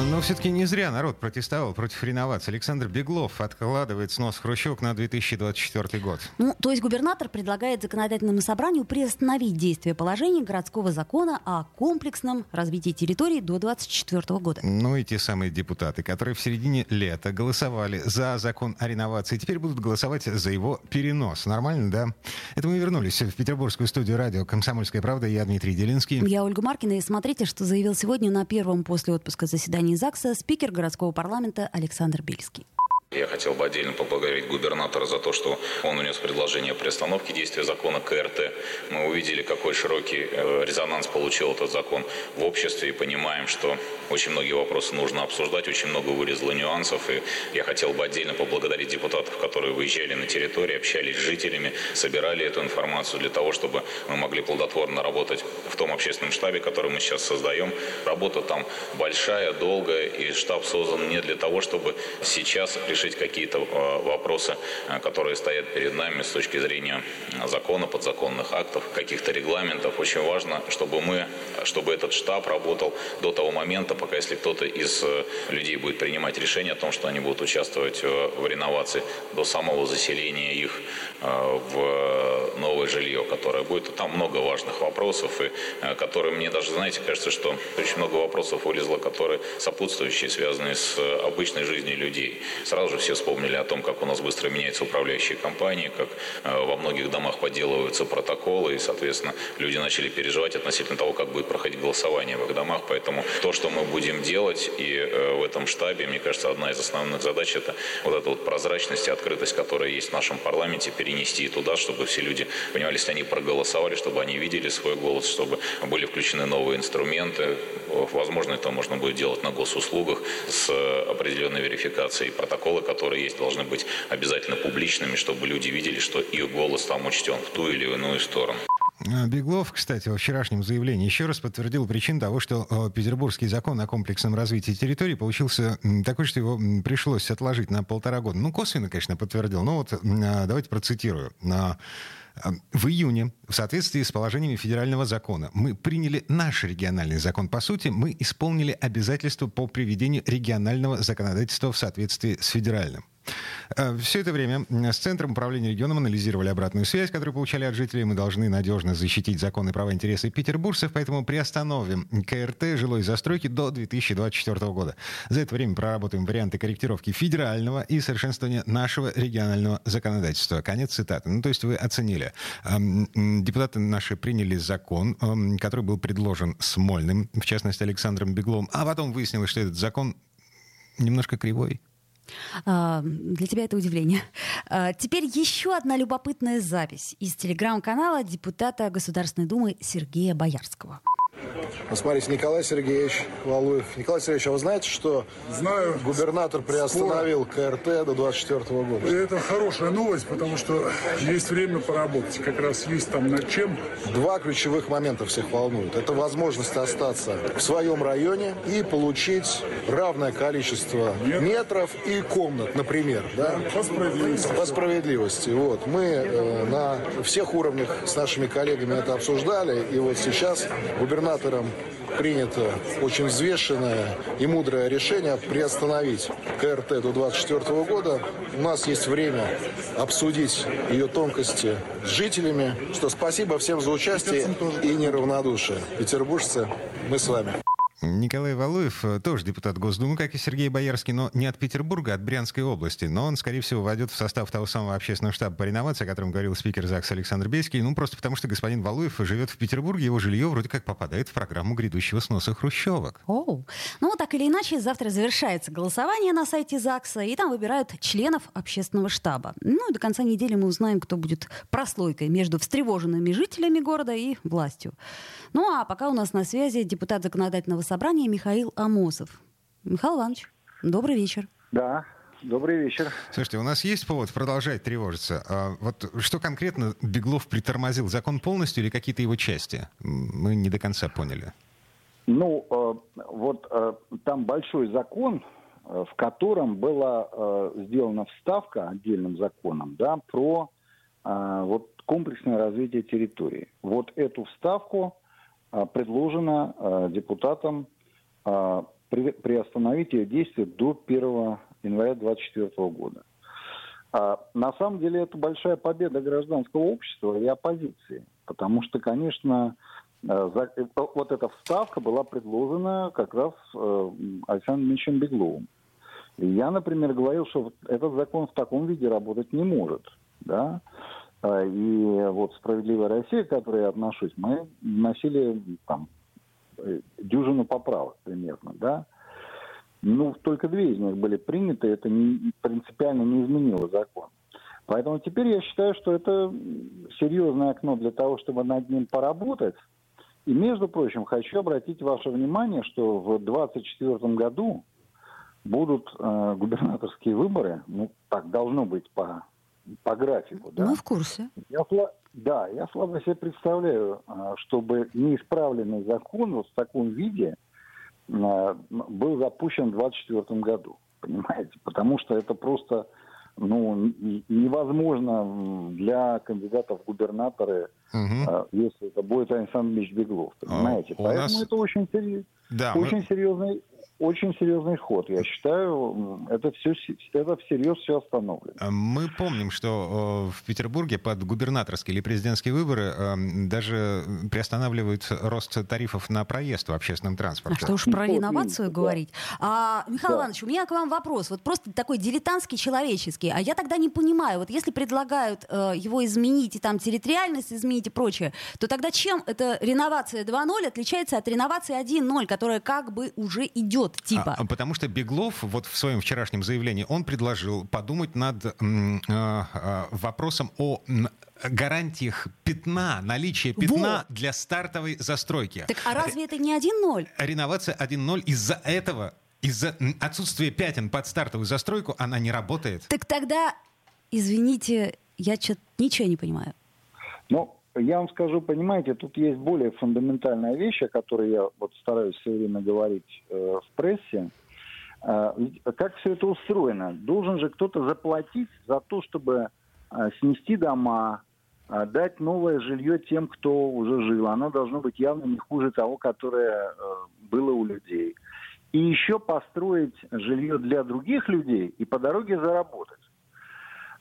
А, но все-таки не зря народ протестовал против реновации. Александр Беглов откладывает снос хрущевок на 2024 год. Ну, то есть губернатор предлагает законодательному собранию приостановить действие положений городского закона о комплексном развитии территории до 2024 года. Ну и те самые депутаты, которые в середине лета голосовали за закон о реновации, теперь будут голосовать за его перенос. Нормально, да? Это мы вернулись в петербургскую студию радио «Комсомольская правда». Я Дмитрий Делинский. Я Ольга Маркина. И смотрите, что заявил сегодня на первом после отпуска заседании заседании ЗАГСа спикер городского парламента Александр Бельский. Я хотел бы отдельно поблагодарить губернатора за то, что он внес предложение о приостановке действия закона КРТ. Мы увидели, какой широкий э, резонанс получил этот закон в обществе и понимаем, что очень многие вопросы нужно обсуждать, очень много вылезло нюансов. И я хотел бы отдельно поблагодарить депутатов, которые выезжали на территорию, общались с жителями, собирали эту информацию для того, чтобы мы могли плодотворно работать в том общественном штабе, который мы сейчас создаем. Работа там большая, долгая, и штаб создан не для того, чтобы сейчас решить решить какие-то э, вопросы, э, которые стоят перед нами с точки зрения закона, подзаконных актов, каких-то регламентов. Очень важно, чтобы мы, чтобы этот штаб работал до того момента, пока если кто-то из э, людей будет принимать решение о том, что они будут участвовать в реновации, до самого заселения их в новое жилье, которое будет. Там много важных вопросов, и которые мне даже, знаете, кажется, что очень много вопросов вылезло, которые сопутствующие, связанные с обычной жизнью людей. Сразу же все вспомнили о том, как у нас быстро меняются управляющие компании, как э, во многих домах подделываются протоколы, и, соответственно, люди начали переживать относительно того, как будет проходить голосование в их домах. Поэтому то, что мы будем делать, и э, в этом штабе, мне кажется, одна из основных задач – это вот эта вот прозрачность и открытость, которая есть в нашем парламенте, перенести туда, чтобы все люди понимали, если они проголосовали, чтобы они видели свой голос, чтобы были включены новые инструменты. Возможно, это можно будет делать на госуслугах с определенной верификацией протоколы, которые есть, должны быть обязательно публичными, чтобы люди видели, что их голос там учтен в ту или иную сторону. А, Беглов, кстати, во вчерашнем заявлении еще раз подтвердил причину того, что э, петербургский закон о комплексном развитии территории получился такой, что его пришлось отложить на полтора года. Ну, косвенно, конечно, подтвердил. Но вот а, давайте процитирую. В июне, в соответствии с положениями федерального закона, мы приняли наш региональный закон. По сути, мы исполнили обязательства по приведению регионального законодательства в соответствии с федеральным. Э, Все это время с Центром управления регионом анализировали обратную связь, которую получали от жителей. Мы должны надежно защитить законы и интересы петербуржцев, поэтому приостановим КРТ жилой застройки до 2024 года. За это время проработаем варианты корректировки федерального и совершенствования нашего регионального законодательства. Конец цитаты. Ну, то есть вы оценили. Депутаты наши приняли закон, который был предложен Смольным, в частности, Александром Бегловым, а потом выяснилось, что этот закон немножко кривой. А, для тебя это удивление. А, теперь еще одна любопытная запись из телеграм-канала депутата Государственной Думы Сергея Боярского. Ну, смотрите, Николай Сергеевич Валуев. Николай Сергеевич, а вы знаете, что Знаю. губернатор приостановил Скоро. КРТ до 24 года? Это хорошая новость, потому что есть время поработать. Как раз есть там над чем. Два ключевых момента всех волнуют. Это возможность остаться в своем районе и получить равное количество Нет. метров и комнат, например. Да? По справедливости. По справедливости. Вот. Мы э, на всех уровнях с нашими коллегами это обсуждали. И вот сейчас губернатором принято очень взвешенное и мудрое решение приостановить КРТ до 2024 года. У нас есть время обсудить ее тонкости с жителями. Что спасибо всем за участие и неравнодушие. Петербуржцы, мы с вами. Николай Валуев э, тоже депутат Госдумы, как и Сергей Боярский, но не от Петербурга, а от Брянской области. Но он, скорее всего, войдет в состав того самого общественного штаба по реновации, о котором говорил спикер ЗАГС Александр Бейский. Ну, просто потому что господин Валуев живет в Петербурге, его жилье вроде как попадает в программу грядущего сноса хрущевок. Оу. Ну, так или иначе, завтра завершается голосование на сайте ЗАГСа, и там выбирают членов общественного штаба. Ну, и до конца недели мы узнаем, кто будет прослойкой между встревоженными жителями города и властью. Ну, а пока у нас на связи депутат законодательного собрания Михаил Амосов. Михаил Иванович, добрый вечер. Да, Добрый вечер. Слушайте, у нас есть повод продолжать тревожиться. А вот что конкретно Беглов притормозил? Закон полностью или какие-то его части? Мы не до конца поняли. Ну, э, вот э, там большой закон, э, в котором была сделана вставка отдельным законом, да, про вот комплексное развитие территории. Вот эту вставку предложено депутатам приостановить ее действие до 1 января 2024 года. А, на самом деле это большая победа гражданского общества и оппозиции, потому что, конечно, э, вот эта вставка была предложена как раз э, Александром Ильичем Бегловым. Я, например, говорил, что этот закон в таком виде работать не может. Да? А, и вот «Справедливая Россия», к которой я отношусь, мы носили там, э, дюжину поправок примерно, да, ну, только две из них были приняты, это не, принципиально не изменило закон. Поэтому теперь я считаю, что это серьезное окно для того, чтобы над ним поработать. И, между прочим, хочу обратить ваше внимание, что в 2024 году будут э, губернаторские выборы. Ну, так должно быть по, по графику. Да? Мы в курсе. Я, да, я слабо себе представляю, э, чтобы неисправленный закон вот в таком виде – Э, был запущен в 2024 году. Понимаете? Потому что это просто ну, невозможно для кандидатов в губернаторы, угу. если это будет Александр Ильич Беглов. А, понимаете? А, Поэтому нас... это очень, серьез... да, очень мы... серьезный очень серьезный ход. Я считаю, это все это всерьез все остановлено. А мы помним, что э, в Петербурге под губернаторские или президентские выборы э, даже приостанавливают рост тарифов на проезд в общественном транспорте. А что уж про реновацию говорить. А, Михаил да. Иванович, у меня к вам вопрос. Вот просто такой дилетантский, человеческий. А я тогда не понимаю, вот если предлагают э, его изменить, и там территориальность изменить и прочее, то тогда чем эта реновация 2.0 отличается от реновации 1.0, которая как бы уже идет? Вот типа. А, потому что Беглов вот в своем вчерашнем заявлении он предложил подумать над э, э, вопросом о гарантиях пятна, наличия пятна вот. для стартовой застройки. Так а разве это не 1-0? Реновация 1-0 из-за этого, из-за отсутствия пятен под стартовую застройку, она не работает. Так тогда, извините, я что-то ничего не понимаю. Ну, я вам скажу, понимаете, тут есть более фундаментальная вещь, о которой я вот стараюсь все время говорить э, в прессе. Э, как все это устроено? Должен же кто-то заплатить за то, чтобы э, снести дома, э, дать новое жилье тем, кто уже жил. Оно должно быть явно не хуже того, которое э, было у людей. И еще построить жилье для других людей и по дороге заработать.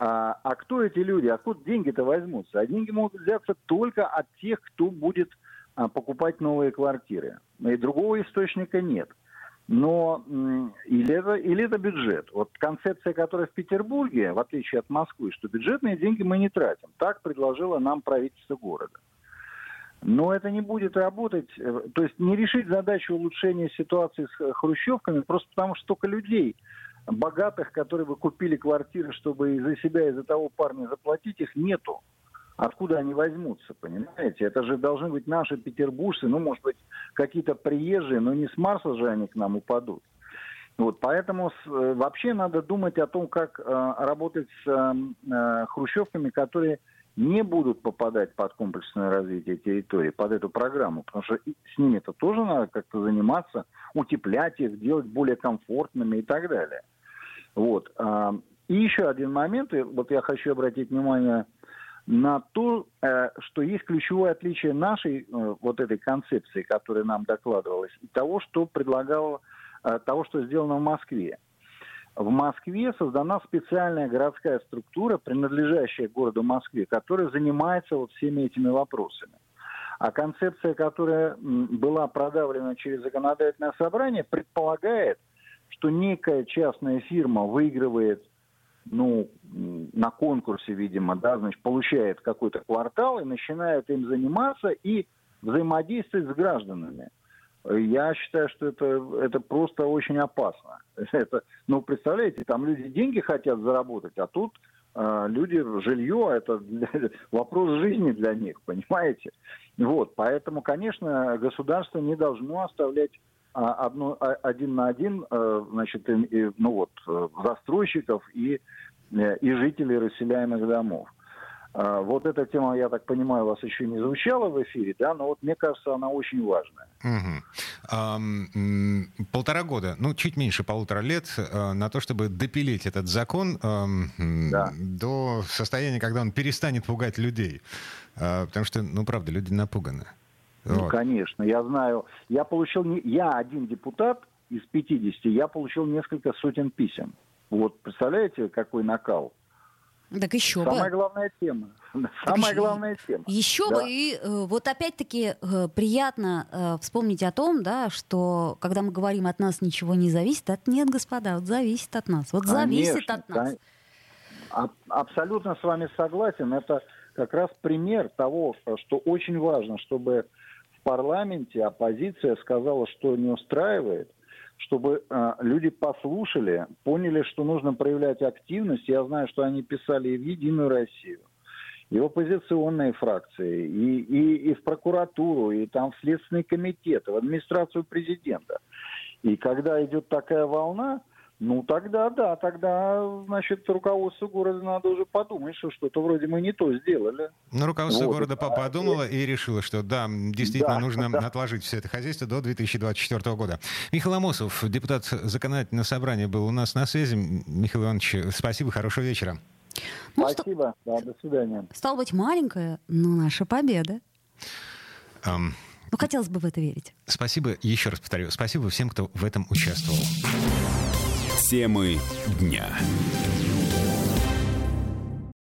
А, а кто эти люди? Откуда деньги-то возьмутся? А деньги могут взяться только от тех, кто будет а, покупать новые квартиры. И другого источника нет. Но или это, или это бюджет. Вот концепция, которая в Петербурге, в отличие от Москвы, что бюджетные деньги мы не тратим. Так предложило нам правительство города. Но это не будет работать, э, то есть не решить задачу улучшения ситуации с э, хрущевками, просто потому что столько людей богатых, которые бы купили квартиры, чтобы из за себя, из за того парня заплатить, их нету. Откуда они возьмутся, понимаете? Это же должны быть наши петербуржцы, ну, может быть, какие-то приезжие, но не с Марса же они к нам упадут. Вот, поэтому с, э, вообще надо думать о том, как э, работать с э, э, хрущевками, которые не будут попадать под комплексное развитие территории, под эту программу, потому что с ними-то тоже надо как-то заниматься, утеплять их, делать более комфортными и так далее. Вот. А, и еще один момент, вот я хочу обратить внимание на то, э, что есть ключевое отличие нашей э, вот этой концепции, которая нам докладывалась, и того, что предлагал, э, того, что сделано в Москве. В Москве создана специальная городская структура, принадлежащая городу Москве, которая занимается вот всеми этими вопросами. А концепция, которая была продавлена через законодательное собрание, предполагает, что некая частная фирма выигрывает ну, на конкурсе, видимо, да, значит, получает какой-то квартал и начинает им заниматься и взаимодействовать с гражданами. Я считаю, что это, это просто очень опасно. Это, ну, представляете, там люди деньги хотят заработать, а тут э, люди жилье, это для, вопрос жизни для них, понимаете? Вот, поэтому, конечно, государство не должно оставлять одно, один на один, значит, ну вот, застройщиков и, и жителей расселяемых домов. А, вот эта тема, я так понимаю, у вас еще не звучала в эфире, да, но вот мне кажется, она очень важная. Угу. Полтора года, ну, чуть меньше полутора лет а, на то, чтобы допилить этот закон да. до состояния, когда он перестанет пугать людей. А, потому что, ну, правда, люди напуганы. Ну, вот. конечно, я знаю. Я получил, не, я один депутат из 50, я получил несколько сотен писем. Вот, представляете, какой накал? Так еще Самая бы. главная тема. Самая главная тема. Еще да. бы. И э, вот опять-таки э, приятно э, вспомнить о том, да, что когда мы говорим от нас ничего не зависит, от нет, господа, вот зависит от нас. Вот Конечно, зависит от нас. А, абсолютно с вами согласен. Это как раз пример того, что очень важно, чтобы в парламенте оппозиция сказала, что не устраивает, чтобы э, люди послушали, поняли, что нужно проявлять активность. Я знаю, что они писали и в «Единую Россию», и в оппозиционные фракции, и, и, и в прокуратуру, и там в Следственный комитет, в администрацию президента. И когда идет такая волна, ну, тогда да, тогда, значит, руководство города надо уже подумать, что что-то вроде мы не то сделали. Ну, руководство вот. города а, подумало и решило, что да, действительно да, нужно да. отложить все это хозяйство до 2024 года. Михаил Амосов, депутат законодательного собрания, был у нас на связи. Михаил Иванович, спасибо, хорошего вечера. Ну, спасибо, что... да, до свидания. Стало быть, маленькая, но наша победа. Um... Ну, хотелось бы в это верить. Спасибо, еще раз повторю, спасибо всем, кто в этом участвовал. Темы дня.